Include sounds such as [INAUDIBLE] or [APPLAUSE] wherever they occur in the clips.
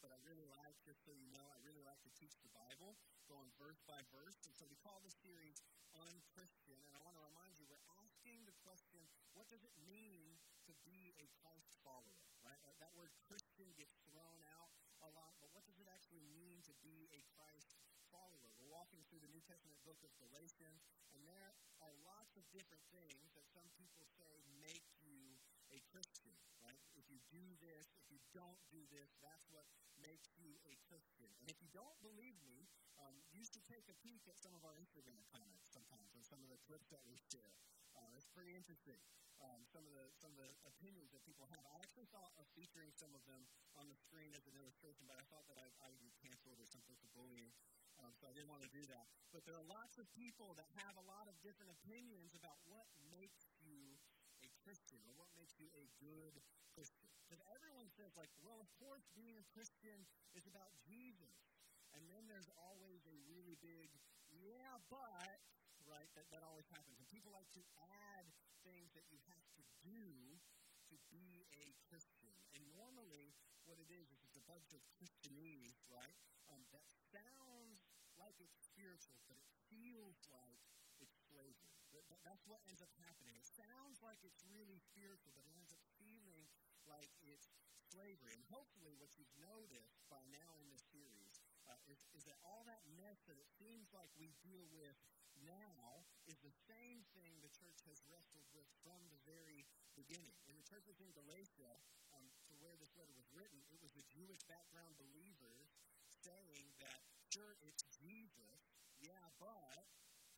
but I really like, just so you know, I really like to teach the Bible, going verse by verse. And so we call this series Unchristian. And I want to remind you, we're asking the question, what does it mean to be a Christ follower? Right? That word Christian gets thrown out a lot, but what does it actually mean to be a Christ follower? We're walking through the New Testament book of Galatians, and there are lots of different things that some people say make you a Christian, right? If you do this, if you don't do this, that's what makes you a Christian. And if you don't believe me, um, you should take a peek at some of our Instagram comments sometimes or some of the clips that we share. Uh, it's pretty interesting. Um, some of the some of the opinions that people have. I actually thought of featuring some of them on the screen as an illustration, but I thought that I, I would be canceled or something for bullying, um, so I didn't want to do that. But there are lots of people that have a lot of different opinions about what makes Christian or what makes you a good Christian. Because everyone says, like, well, of course, being a Christian is about Jesus. And then there's always a really big, yeah, but, right, that, that always happens. And people like to add things that you have to do to be a Christian. And normally, what it is, is it's a bunch of Christianese, right, um, that sounds like it's spiritual, but it feels like. That's what ends up happening. It sounds like it's really spiritual, but it ends up feeling like it's slavery. And hopefully, what you've noticed by now in this series uh, is, is that all that mess that it seems like we deal with now is the same thing the church has wrestled with from the very beginning. In the churches in Galatia, um, to where this letter was written, it was the Jewish background believers saying that, sure, it's Jesus, yeah, but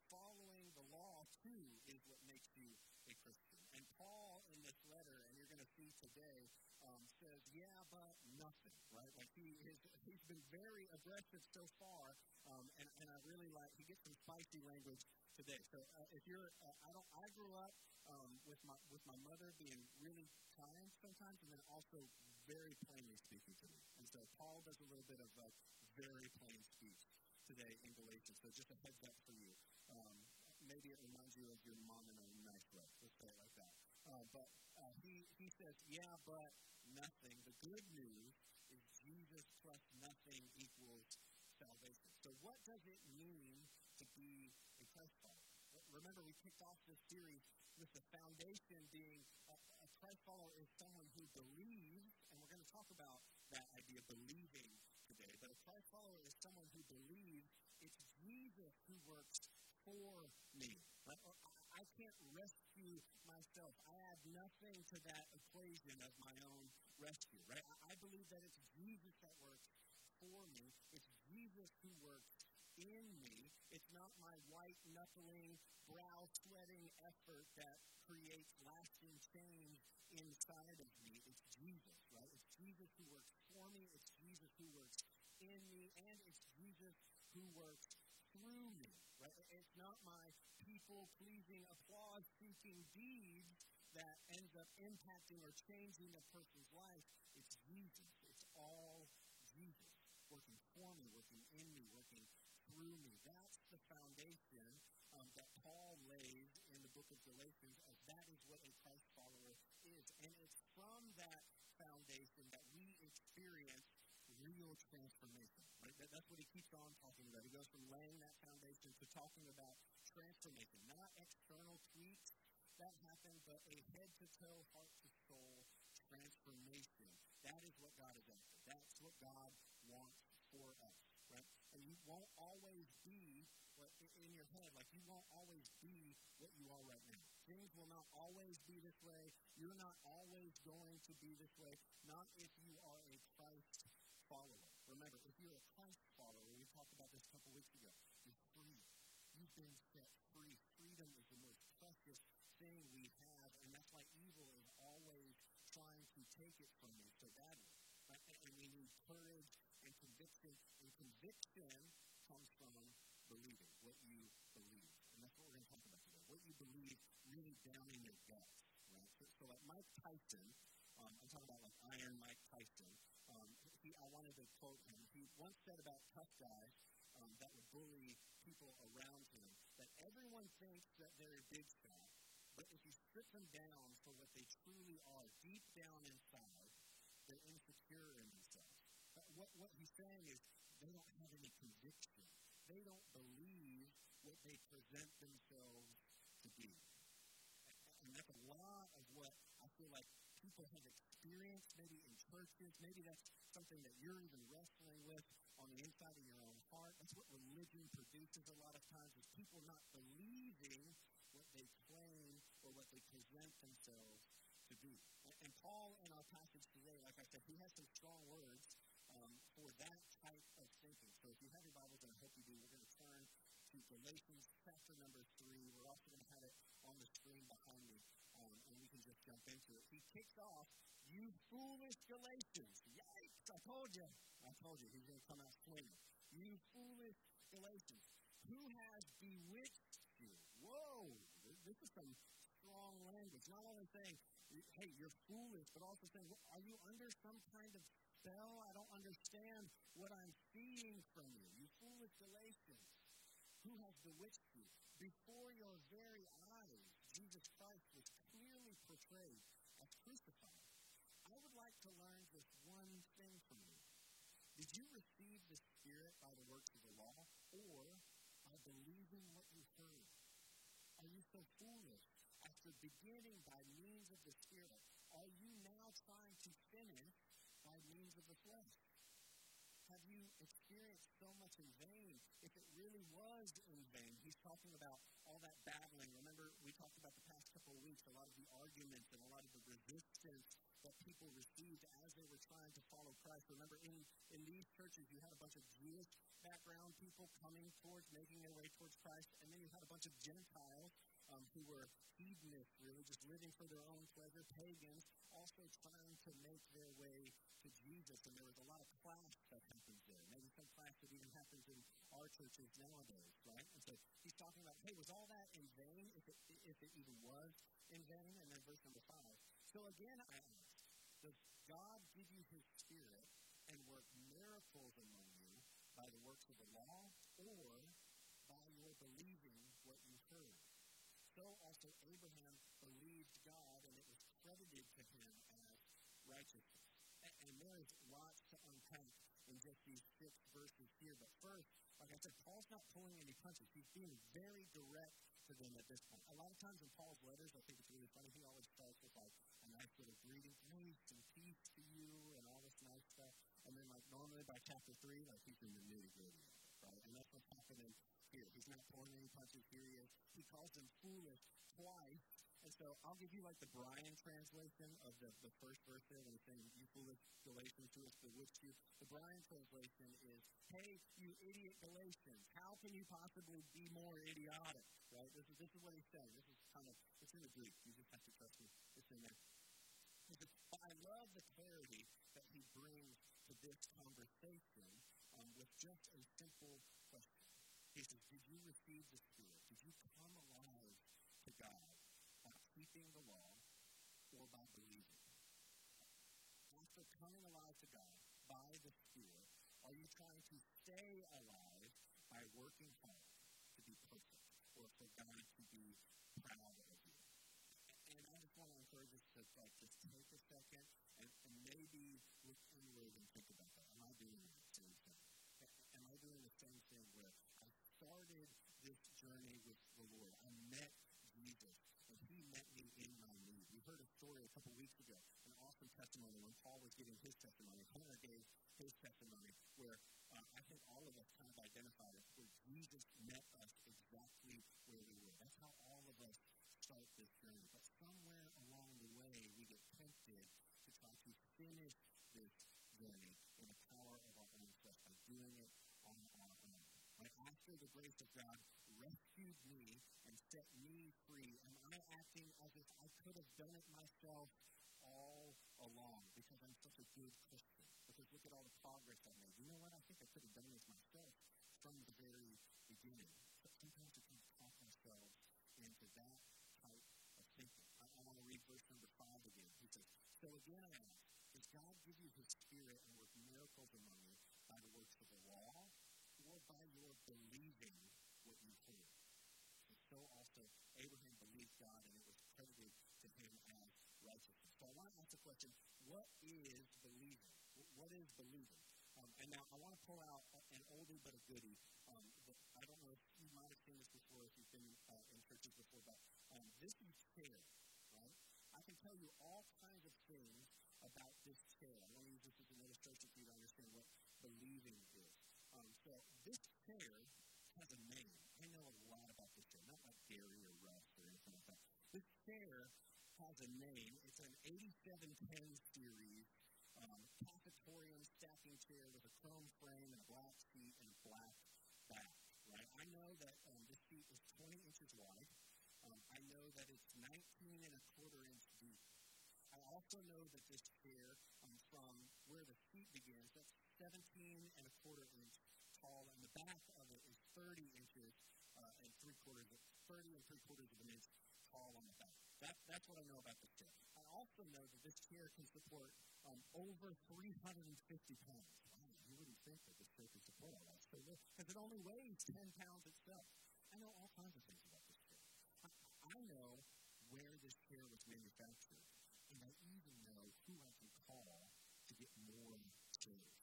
following the law too is what makes you a Christian. And Paul in this letter, and you're going to see today, um, says, "Yeah, but nothing." Right? Like he is, he's been very aggressive so far, um, and, and I really like he gets some spicy language today. So uh, if you're, uh, I don't, I grew up um, with my with my mother being really kind sometimes, and then also very plainly speaking to me. And so Paul does a little bit of like very plain speech today in Galatians. So just a heads up for you. Um, maybe it reminds you of your mom in a nice way. Let's say it like that. Uh, but uh, he, he says, yeah, but nothing. The good news is Jesus plus nothing equals salvation. So what does it mean to be a Christ follower? Remember, we kicked off this series with the foundation being a, a Christ follower is someone who believes, and we're going to talk about that idea of believing today. But a Christ follower is someone who believes it's Jesus who works for me. Right? I can't rescue myself. I add nothing to that equation of my rescue. Right? I believe that it's Jesus that works for me. It's Jesus who works in me. It's not my white knuckling, brow sweating effort that creates lasting change inside of me. It's Jesus, right? It's Jesus who works for me. It's Jesus who works in me. And it's Jesus who works through me, right? It's not my people pleasing, applause seeking deeds that ends up impacting or changing a person's life. It's Jesus. It's all Jesus working for me, working in me, working through me. That's the foundation um, that Paul lays in the book of Galatians as that is what a Christ follower is. And it's from that foundation that we experience real transformation. Right? That, that's what he keeps on talking about. He goes from laying that foundation to talking about transformation, not external tweaks that happen, but a head to toe, heart to soul transformation. That is what God is after. That's what God wants for us. Right? And you won't always be what in your head, like you won't always be what you are right now. Things will not always be this way. You're not always going to be this way. Not if you are a Christ follower. Remember, if you're a Christ follower, we talked about this a couple weeks ago, you're free. You've been set free. Freedom is the thing we have, and that's why evil is always trying to take it from you so badly. Right? And we need courage and conviction, and conviction comes from believing what you believe. And that's what we're going to talk about today. What you believe really down in your gut. Right? So, so like Mike Tyson, um, I'm talking about like Iron Mike Tyson um, he, I wanted to quote him. He once said about tough guys um, that would bully people around him that everyone thinks that they're a big shot, but if you strip them down for what they truly are, deep down inside, they're insecure in themselves. What, what he's saying is they don't have any conviction. They don't believe what they present themselves to be. And that's a lot of what I feel like people have experienced, maybe in churches. Maybe that's something that you're even wrestling with on the inside of your own heart. That's what religion produces a lot of times, is people not believing they claim or what they present themselves to be. And, and Paul, in our passage today, like I said, he has some strong words um, for that type of thinking. So if you have your Bibles, I hope you do, we're going to turn to Galatians chapter number 3. We're also going to have it on the screen behind me, um, and we can just jump into it. He kicks off, You foolish Galatians. Yikes! I told you. I told you he's going to come out swinging. You foolish Galatians. Who has bewitched you? Whoa! This is some strong language. Not only saying, hey, you're foolish, but also saying, are you under some kind of spell. I don't understand what I'm seeing from you. You foolish Galatians. Who has bewitched you? Before your very eyes, Jesus Christ was clearly portrayed as crucified. I would like to learn just one thing from you. Did you receive the Spirit by the works of the law or by believing what you heard? So foolish? After beginning by means of the Spirit, are you now trying to finish by means of the flesh? Have you experienced so much in vain? If it really was in vain, he's talking about all that battling. Remember, we talked about the past couple of weeks, a lot of the arguments and a lot of the resistance that people received as they were trying to follow Christ. Remember, in, in these churches, you had a bunch of Jewish background people coming towards, making their way towards Christ, and then you had a bunch of Gentiles um, who were hedonists, really, just living for their own pleasure, pagans, also trying to make their way to Jesus. And there was a lot of clash that happens there. Maybe some clash that even happens in our churches nowadays, right? And so he's talking about, hey, was all that in vain, if it, if it even was in vain? And then verse number five. So again, I ask, does God give you his spirit and work miracles among you by the works of the law or by your believing what you heard? So also Abraham believed God, and it was credited to him as righteousness. And, and there is lots to unpack in just these six verses here. But first, like I said, Paul's not pulling any punches. He's being very direct to them at this point. A lot of times in Paul's letters, I think it's really funny, he always starts with like a nice little greeting, grace and peace to you, and all this nice stuff. And then, like, normally by chapter three, like, he's in the nitty gritty happening here. He's not pulling any punches. Here he is. He calls them foolish twice. And so I'll give you like the Brian translation of the, the first verse there when he's saying, You foolish Galatians who has bewitched you. The Brian translation is, Hey, you idiot Galatians, how can you possibly be more idiotic? Right? This is, this is what he's saying. This is kind of, it's in the Greek. You just have to trust me. It's in there. But I love the clarity that he brings to this conversation um, with just a simple question. He says, Did you receive the Spirit? Did you come alive to God by keeping the law or by believing? After coming alive to God by the Spirit, are you trying to stay alive by working hard to be perfect or for God to be proud of you? And I just want to encourage us to like, just take a second and, and maybe look inward and think about that. Am I doing the same thing? Am I doing the same thing where I started this journey with the Lord? I met Jesus, and He met me in my need. We heard a story a couple weeks ago, an awesome testimony when Paul was giving his testimony. Hunter gave his testimony, where uh, I think all of us kind of identified it, where Jesus met us exactly where we were. That's how all of us start this journey. But somewhere along the way, we get tempted to try to finish this journey in the power of our own flesh by doing it. After the grace of God rescued me and set me free, am I acting as if I could have done it myself all along because I'm such a good Christian? Because look at all the progress I made. You know what? I think I could have done this myself from the very beginning. But sometimes we can talk ourselves into that type of thinking. I, I want to read verse number five again. He says, So again I ask, does God give you his spirit and work miracles among you by the works of the law or by your believing what you heard? And so also Abraham believed God and it was credited to him as righteousness. So I want to ask the question, what is believing? what is believing? Um, and now I want to pull out an oldie but a goodie. Um, I don't know if you might have seen this before if you've been uh, in churches before, but um, this is chair, right? I can tell you all kinds of things about this chair. I want to use this as an illustration for you to understand what believing so this chair has a name. I know a lot about this chair, not like Gary or Russ or anything like that. This chair has a name. It's an 8710 series um, cafetorium stacking chair with a chrome frame and a black seat and a black back. Right? I know that um, this seat is 20 inches wide. Um, I know that it's 19 and a quarter inch deep. I also know that this chair, um, from where the seat begins, that's 17 and a quarter inch tall, and the back of it is 30 inches uh, and three quarters, 30 and three quarters of an inch tall on the back. That, that's what I know about this chair. I also know that this chair can support um, over 350 pounds. Wow, you wouldn't think that this chair could support all that. Because it only weighs 10 pounds itself. I know all kinds of things about this chair. I, I know where this chair was manufactured, and I even know who I can call to get more chairs.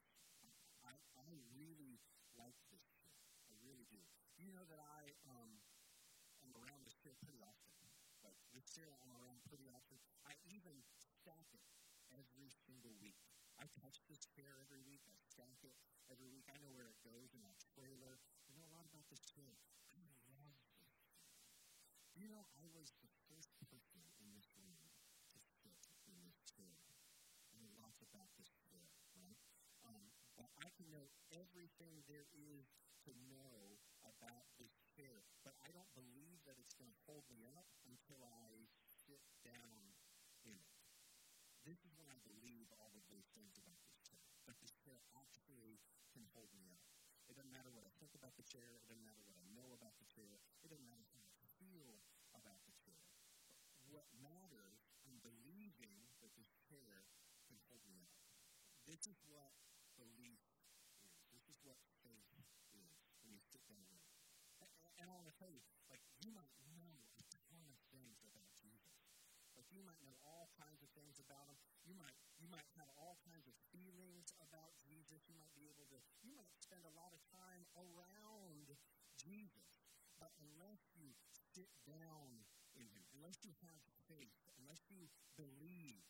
I, I really like this chair. I really do. You know that I um, am around this chair pretty often? Like this chair I'm around pretty often. I even stack it every single week. I touch this chair every week. I stack it every week. I know where it goes in my trailer. I know a lot about this chair. I love this chair. You know I was the first person in this room to sit in this chair? I know lots about this chair, right? Um, but I can know everything there is to know about this chair. But I don't believe that it's going to hold me up until I sit down in it. This is when I believe all of those things about this chair. That this chair actually can hold me up. It doesn't matter what I think about the chair. It doesn't matter what I know about the chair. It doesn't matter how I feel about the chair. What matters, I'm believing that this chair can hold me up. This is what belief What faith is when you sit down with it. And, and I want to tell you, like, you might know a ton of things about Jesus. Like, you might know all kinds of things about him. You might, you might have all kinds of feelings about Jesus. You might be able to, you might spend a lot of time around Jesus. But unless you sit down in him, unless you have faith, unless you believe,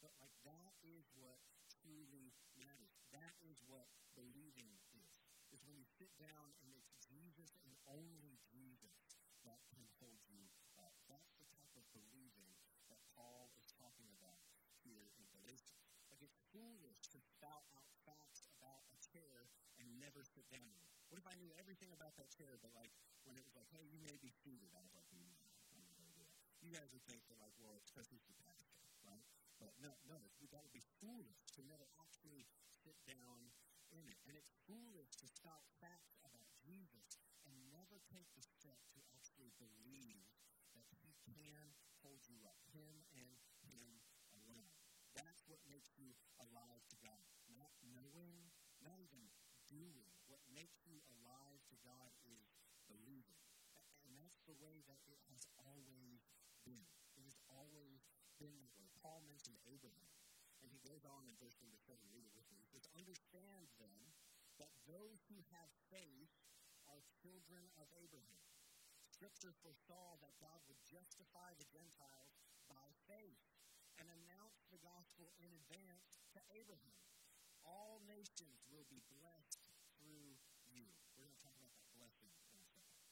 but like that is what truly matters. That is what believing is. Is when you sit down and it's Jesus and only Jesus that can hold you up. That's the type of believing that Paul is talking about here in Galatians. Like it's foolish to spout out facts about a chair and never sit down in it. What if I everything about that chair, but like when it was like, hey, you may be seated, I was like, mm, I'm not going. You guys would think that like, well, it's because he's the pastor, right? But no, no, that would be foolish to never actually sit down in it. And it's foolish to spout facts about Jesus and never take the step to actually believe that he can hold you up, him and him alone. That's what makes you alive to God. Not knowing, not even doing. What makes you alive to God is believing. And that's the way that it has always been. It has that way. Paul mentioned Abraham. And he goes on in verse number 7, read it with me. He says, Understand then that those who have faith are children of Abraham. Scripture foresaw that God would justify the Gentiles by faith and announce the gospel in advance to Abraham. All nations will be blessed through you. We're going to talk about that blessing in a second.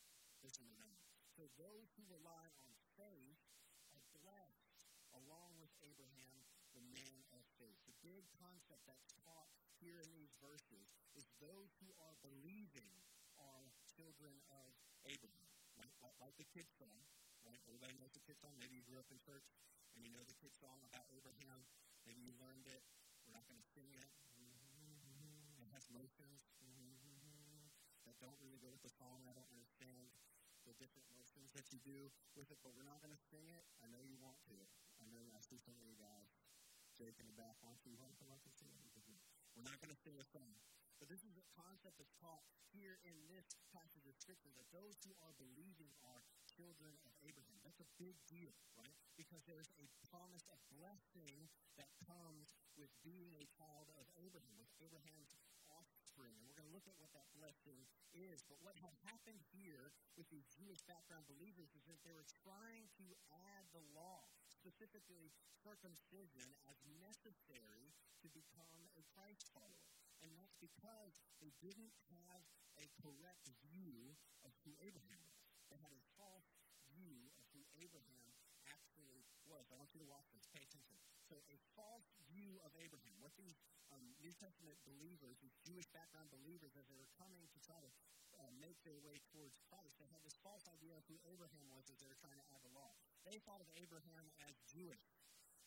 Verse number 9. So those who rely on faith along with Abraham, the man of faith. The big concept that's taught here in these verses is those who are believing are children of Abraham. Like, like, the kid song, right? Everybody knows the kid song. Maybe you grew up in church and you know the kid song about Abraham. Maybe you learned it. We're not going to sing it. It has motions that don't really go with the song. I don't understand the different motions that you do with it, but we're not going to sing it. I know you want to. Know I see some of you guys shaking the back. Why don't you want to come up and sing it? We're not going to sing a song. But this is a concept that's taught here in this passage of Scripture that those who are believing are children of Abraham. That's a big deal, right? Because there's a promise of blessing that comes with being a child of Abraham, with Abraham's offspring. And we're going to look at what that blessing is. But what had happened here with these Jewish background believers is that they were trying to add the law, specifically circumcision, as necessary to become a Christ follower. And that's because they didn't have a correct view of who Abraham was. They had a false view of who Abraham actually was. I want you to watch this. Pay attention. So, a false view of Abraham. What these um, New Testament believers, these Jewish background believers, as they were coming to try to uh, make their way towards Christ, they had this false idea of who Abraham was as they were trying to add the law. They thought of Abraham as Jewish.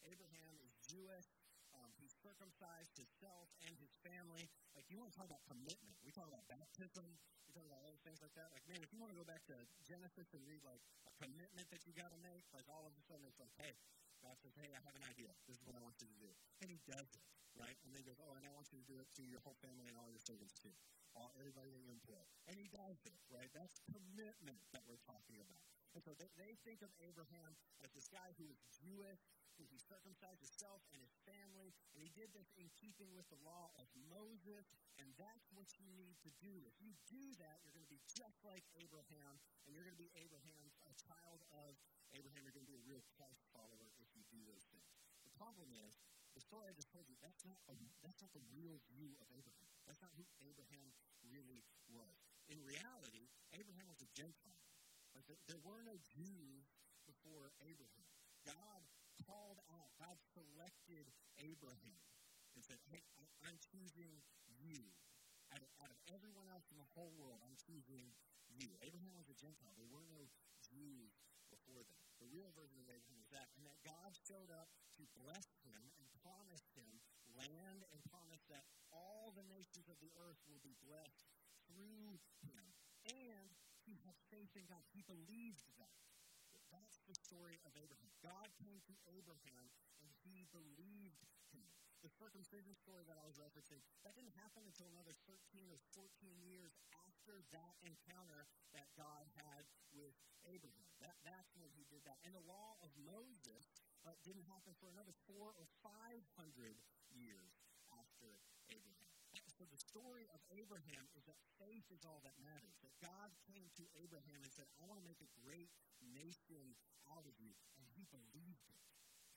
Abraham is Jewish. Um, he's circumcised himself and his family. Like, you want to talk about commitment. We talk about baptism. We talk about other things like that. Like, man, if you want to go back to Genesis and read, like, a commitment that you got to make, like, all of a sudden it's like, hey, God says, hey, I have an idea. This is what I want you to do. And he does it, right? And then he goes, oh, and I want you to do it to your whole family and all your servants too. All, everybody that you employ. And he does it, right? That's commitment that we're talking about. And so they, they think of Abraham as this guy who is Jewish, who he circumcised himself and his family, and he did this in keeping with the law of Moses, and that's what you need to do. If you do that, you're going to be just like Abraham, and you're going to be Abraham, a child of Abraham. You're going to be a real Christ follower if you do those things. The problem is, the story I just told you, that's not, a, that's not the real view of Abraham. That's not who Abraham really was. In reality, Abraham was a Gentile. Like there, there were no Jews before Abraham. God called out, God selected Abraham and said, Hey, I'm choosing you. Out of, out of everyone else in the whole world, I'm choosing you. Abraham was a Gentile. There were no Jews before them. The real version of Abraham was that, and that God showed up to bless him and promised him land and promised that all the nations of the earth will be blessed through him. And he had faith in God. He believed that. That's the story of Abraham. God came to Abraham and he believed him. The circumcision story that I was referencing, that didn't happen until another 13 or 14 years after that encounter that God had with Abraham. That, that's when he did that. And the law of Moses uh, didn't happen for another four or 500 years after Abraham. So the story of Abraham is that faith is all that matters. That God came to Abraham and said, I want to make a great nation out of you. And he believed it.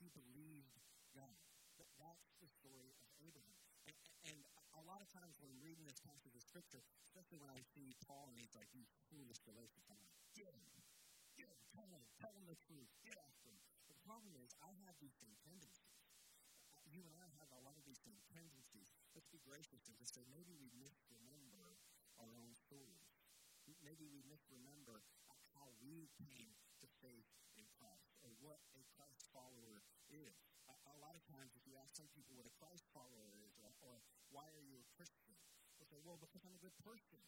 He believed God. That, that's the story of Abraham. And, and a lot of times when reading this passage of Scripture, especially when I see Paul and he's like, you foolish Galatians, I'm like, get him. Get him. Tell him. Tell him the truth. Get after him. But the problem is, I have these same tendencies you and I have a lot of these same tendencies. Let's be gracious and just say maybe we misremember our own stories. Maybe we misremember how we came to faith in Christ or what a Christ follower is. A, a lot of times, if you ask some people what a Christ follower is or, or why are you a Christian, they'll say, well, because I'm a good person.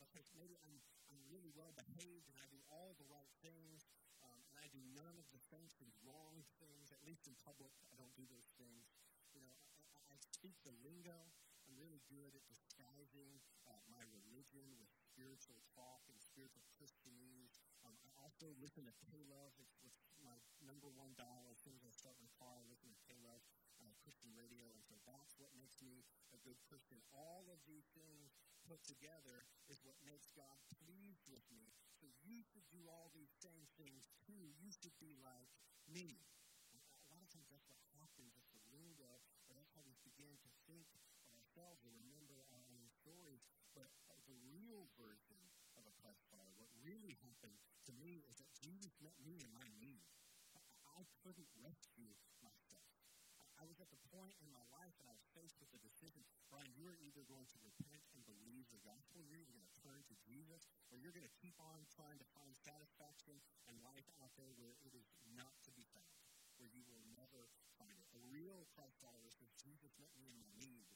Because maybe I'm, I'm really well behaved and I do all the right things um, and I do none of the sanctioned wrong things, at least in public. I don't do those things. You know, I, I speak the lingo. I'm really good at disguising uh, my religion with spiritual talk and spiritual Christianese. Um, I also listen to K-Love. It's, it's my number one dial as soon as I start my car. I listen to K-Love uh, Christian radio, and so that's what makes me a good Christian. All of these things put together is what makes God pleased with me. So you should do all these same things too. You should be like me. A lot of times that's what happens. It's the lingo, or that's how we begin to think of ourselves or remember our own stories. But the real version of a follower, what really happened to me is that Jesus met me in my need. I couldn't rescue myself. I was at the point in my life that I was faced with a decision. Brian, you are either going to repent and believe the gospel, you're either going to turn to Jesus, or you're going to keep on trying to find satisfaction and life out there where it is not to be found, where you will never find it. A real Christ follower says, Jesus met me in my need.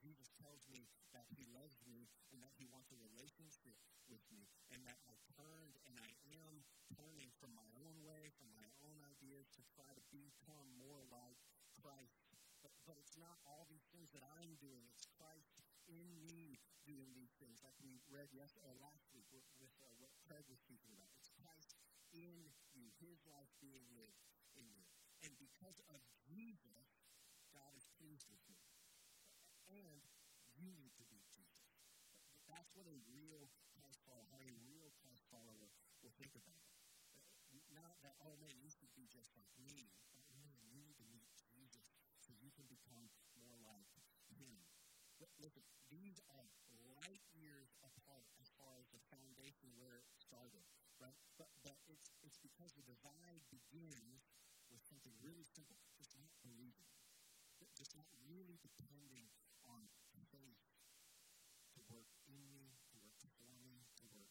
Jesus tells me that he loves me and that he wants a relationship with me and that I turned and I am turning from my own way, from my own ideas to try to become more like Christ. But, but it's not all these things that I'm doing. It's Christ in me doing these things, like we read yesterday, uh, last week with, with uh, what Craig was speaking about. It's Christ in you, His life being lived in you. And because of Jesus, God is pleased with me. And you need to be Jesus. That's what a real Christ follower, a real Christ follower will think about. Not that, oh man, you should be just like me. But man, you need to meet Jesus so you can become more like him. Listen, these are light years apart as far as the foundation where it started, right? But, but it's, it's because the divide begins with something really simple, just not believing, just not really depending on faith to work in me, to work for me, to work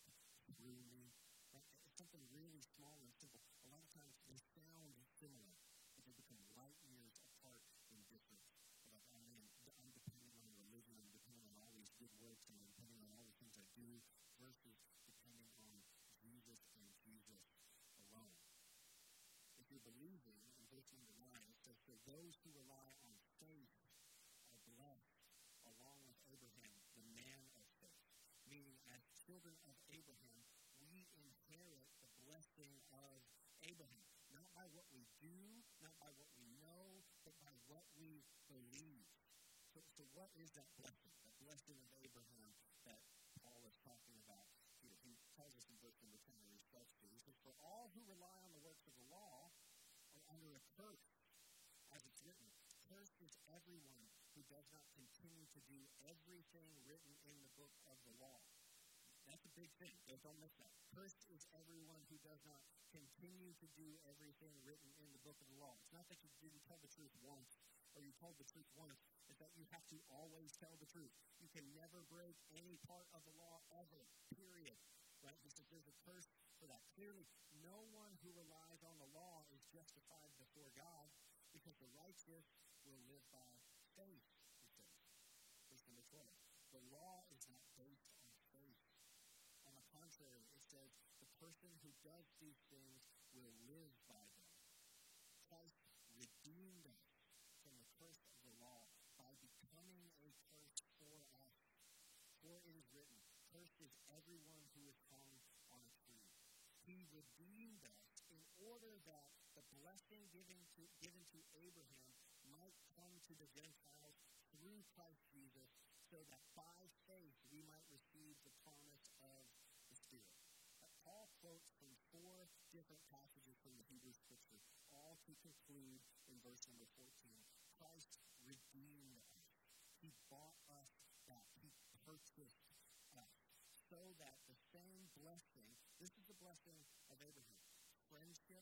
through me. Right? It's something really small and simple. A lot of times they sound similar, but they become light years apart in difference. About, oh man, I'm depending on religion, I'm depending on all these good works, and I'm depending on all the things I do, versus depending on Jesus and Jesus alone. If you're believing, in verse number 9, it says, For those who rely on faith are blessed, along with Abraham, the man of faith. Meaning, as children of Abraham, we inherit the blessing of Abraham. Not by what we do, not by what we know, but by what we believe. So, so what is that blessing? That blessing of Abraham that Paul is talking about here. He tells us in verse number 10 where he starts to. He says, For all who rely on the works of the law are under a curse, as it's written. Cursed is everyone who does not continue to do everything written in the book of the law. That's a big thing. Don't miss that. Cursed is everyone who does not continue to do everything written in the book of the law. It's not that you didn't tell the truth once or you told the truth once. It's that you have to always tell the truth. You can never break any part of the law ever, period. Right? Says there's a curse for that. Clearly, no one who relies on the law is justified before God because the righteous will live by faith, he says. Verse number 12. The law is not based on faith. On the contrary, it says the person who does these things will live by them. Christ redeemed us from the curse of the law by becoming a curse for us. For it is written, Cursed is everyone who is hung on a tree. He redeemed us in order that given to, given to Abraham might come to the Gentiles through Christ Jesus, so that by faith we might receive the promise of the Spirit. Paul quotes from four different passages from the Hebrew Scripture, all to conclude in verse number 14. Christ redeemed us. He bought us back. He purchased us. So that the same blessing, this is the blessing of Abraham, friendship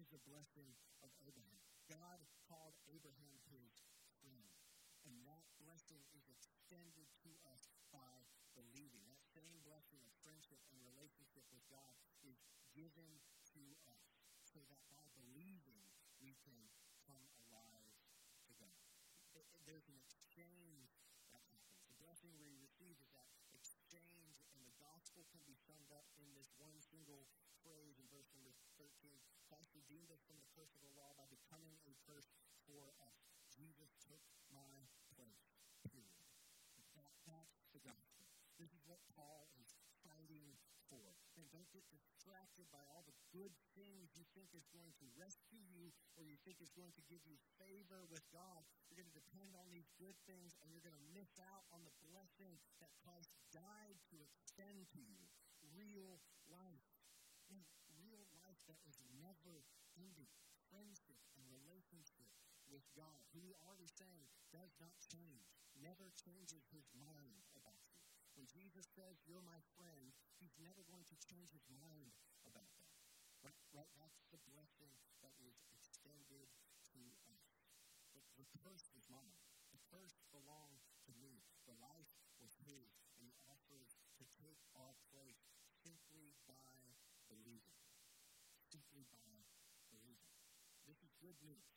is the blessing of Abraham. God called Abraham his friend. And that blessing is extended to us by believing. That same blessing of friendship and relationship with God is given to us so that by believing we can come alive to God. It, it, there's an exchange that happens. The blessing we receive is that exchange, and the gospel can be summed up in this one single phrase in verse number 13. Christ redeemed us from the curse of the law by becoming a curse for us. Jesus took my place. Period. That, that's the gospel. This is what Paul is fighting for. And don't get distracted by all the good things you think is going to rescue you or you think is going to give you favor with God. You're going to depend on these good things and you're going to miss out on the blessing that Christ died to extend to you. Real life. And real life that is never ending. Friendship and relationship with God, who we already saying does not change, never changes his mind about you. When Jesus says, You're my friend, he's never going to change his mind about that. Right? right? That's the blessing that is extended to us. But the curse was mine. The curse belonged to me. The life was his, and he offered to take our place simply by believing. Simply by believing. This is good news.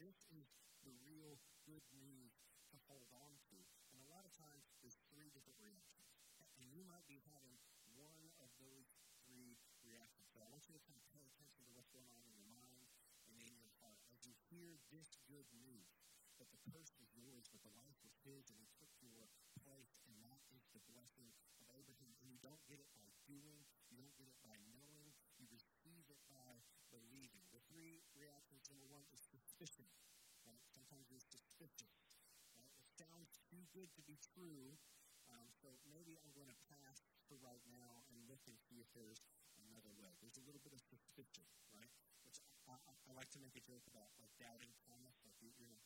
This is the real good news to hold on to. And a lot of times there's three different reactions. And you might be having one of those three reactions. So I want you to kind of pay attention to what's going on in your mind and in your heart as you hear this good news that the curse was yours, but the life was his, and he took your place, and that is the blessing of Abraham. And you don't get it by doing, you don't get it by knowing, you receive it by believing. The three reactions number one is suspicion. Right? Sometimes you're suspicious. Good to be true. Um, so maybe I'm going to pass for right now and look and see if there's another way. There's a little bit of suspicion, right? Which I, I, I like to make a joke about, like doubting Thomas. Like you, you know,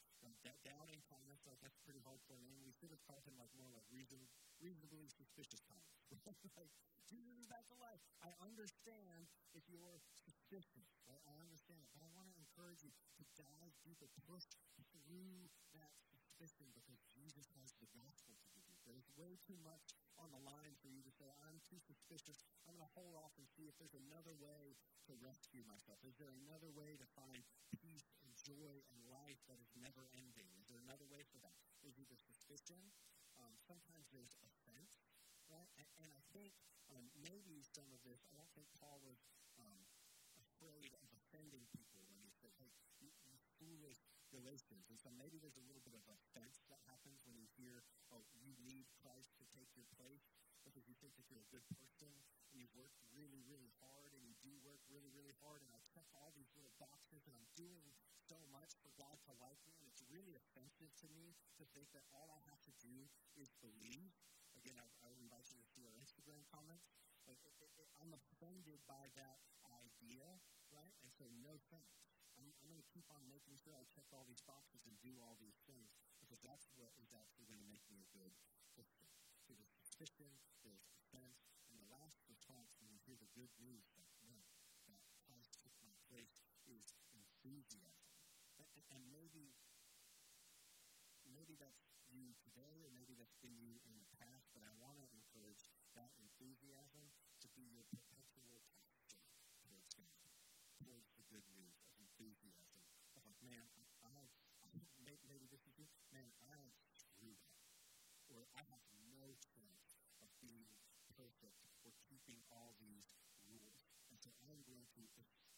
d- doubting Thomas, like that's a pretty hardcore name. We should have called him like more like reason, reasonably suspicious Thomas. [LAUGHS] like Jesus is back to life. I understand if you're suspicious, right? I understand but I want to encourage you to dive deeper, push through that suspicion because Jesus has the gospel to give you. There's way too much on the line for you to say, I'm too suspicious. I'm going to hold off and see if there's another way to rescue myself. Is there another way to find peace and joy and life that is never ending? Is there another way for that? There's either suspicion, um, sometimes there's offense, right? And, and I think um, maybe some of this, I don't think Paul was um, afraid of offending people when he said, hey, you, you foolish Galatians. And so maybe there's a little bit of offense that happens when you hear, oh, you need Christ to take your place because you think that you're a good person and you've worked really, really hard and you do work really, really hard and I check all these little boxes and I'm doing so much for God to like me and it's really offensive to me to think that all I have to do is believe. Again, I, I would invite you to see our Instagram comments. Like, it, it, it, I'm offended by that idea, right? And so, no thanks. I'm, I'm going to keep on making sure I check all these boxes and do all these things that's what is actually going to make me a good Christian. So there's suspicion, there's offense, and the last response when you hear the good news that, no, that Christ took my place is enthusiasm. And, and maybe, maybe that's you today, or maybe that's been you in the past, but I want to encourage that enthusiasm to be your perpetual passion towards God, towards the good news of enthusiasm. Of like, man, I, I, maybe, maybe this man, I screwed up. Or I have no chance of being perfect or keeping all these rules. And so I'm going to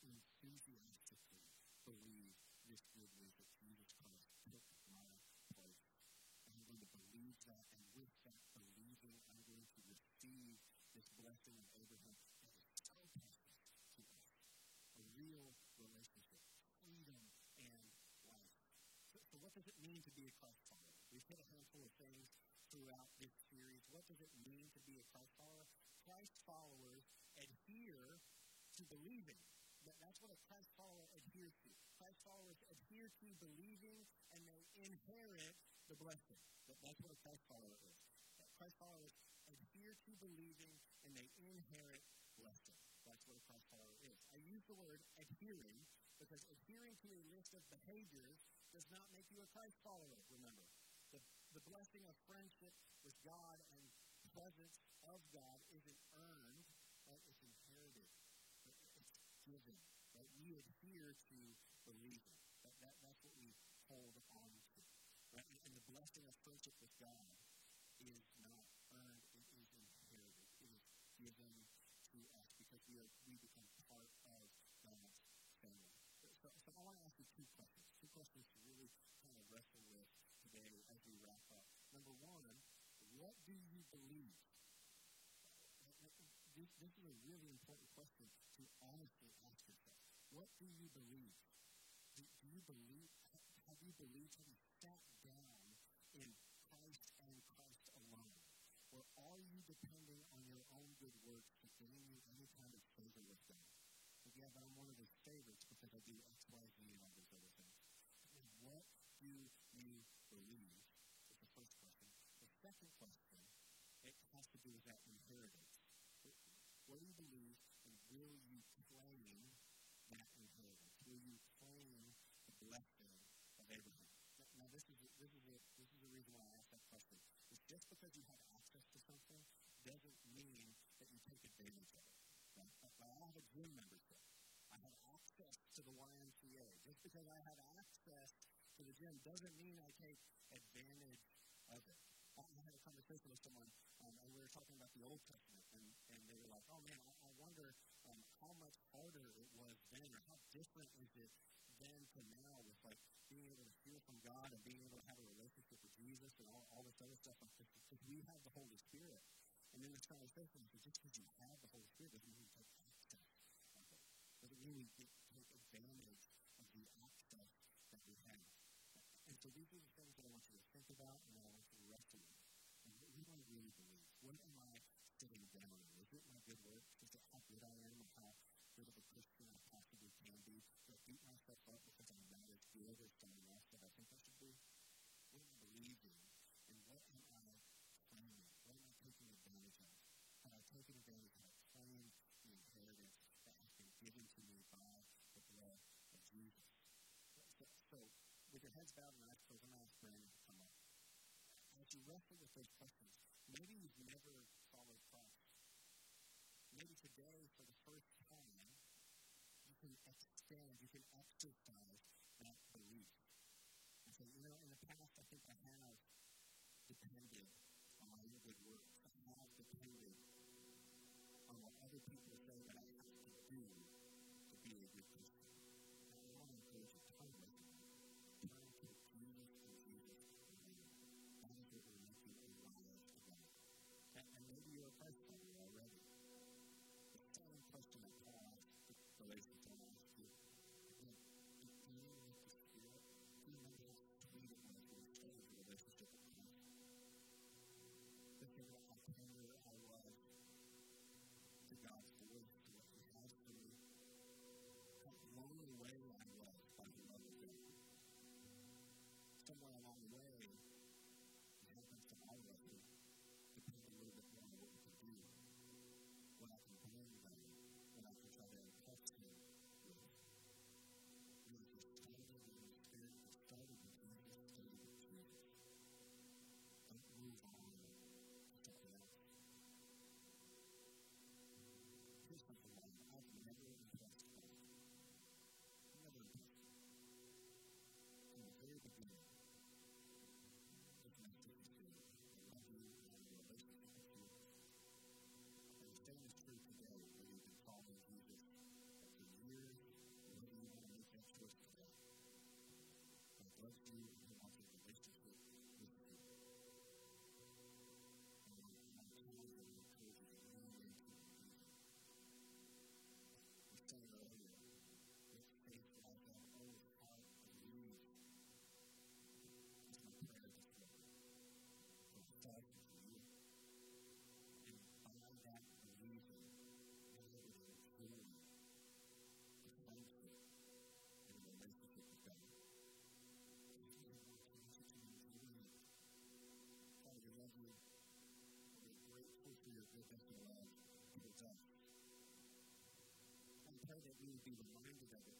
enthusiastically believe this good news that Jesus Christ took my place. And I'm going to believe that, and with that believing, I'm going to receive this blessing of Abraham that is so precious to us. A real relationship, freedom, and life. So, so what does it mean to be a Christ follower? We've hit a handful of things throughout this series. What does it mean to be a Christ follower? Christ followers adhere to believing. That's what a Christ follower adheres to. Christ followers adhere to believing and they inherit the blessing. That's what a Christ follower is. Christ followers adhere to believing and they inherit blessing. That's what a Christ follower is. I use the word adhering because adhering to a list of behaviors does not make you a Christ follower, remember. The, the blessing of friendship with God and presence of God isn't earned, right? It's inherited. It's given. Right? We adhere to believing. That, that, that's what we hold on to. Right? And the blessing of friendship with God is not earned, it is inherited. It is given to us because we, are, we become part of God's family. So, so I want to ask you two questions. Two questions to really kind of wrestle with today as we wrap up. Number one, what do you believe? This, this is a really important question to honestly ask yourself. What do you believe? Do, do you believe? Have you believed? Have you sat down in Christ and Christ alone? Or are you depending on your own good works to gain you any kind of favor with God? But yeah, but I'm one of his favorites because I do X, Y, Z, and all those other things. what do you believe? Is the first question. The second question, it has to do with that inheritance. What do you believe, and will you claim that inheritance? Will you claim the blessing of Abraham? Now, this is this is a, this is the reason why I asked that question. Is just because you have access to something doesn't mean that you take advantage of it. Right? I have a gym membership. I have access to the YMCA. Just because I have access to the gym doesn't mean I take advantage had a someone, um, and we were talking about the Old Testament, and, and they were like, oh man, I, I wonder um, how much harder it was then, or how different is it then to now with like being able to hear from God and being able to have a relationship with Jesus and all, all this other stuff, because we have the Holy Spirit. And then this conversation is just because you have the Holy Spirit doesn't mean you take access of it. Doesn't mean we get, take advantage of the access that we have. And so these are the things that I want you to think about and I what am I sitting down? Is it my good work? Is it how good I am or how good of a Christian I possibly can be? Do I beat myself up because I'm not as good as someone wrestle with those questions. Maybe you've never followed Christ. Maybe today, for the first time, you can extend, you can exercise that belief. And say, you know, in the past, I think I have depended on good works. I have depended on what other people say that I have to do that we would be reminded of it.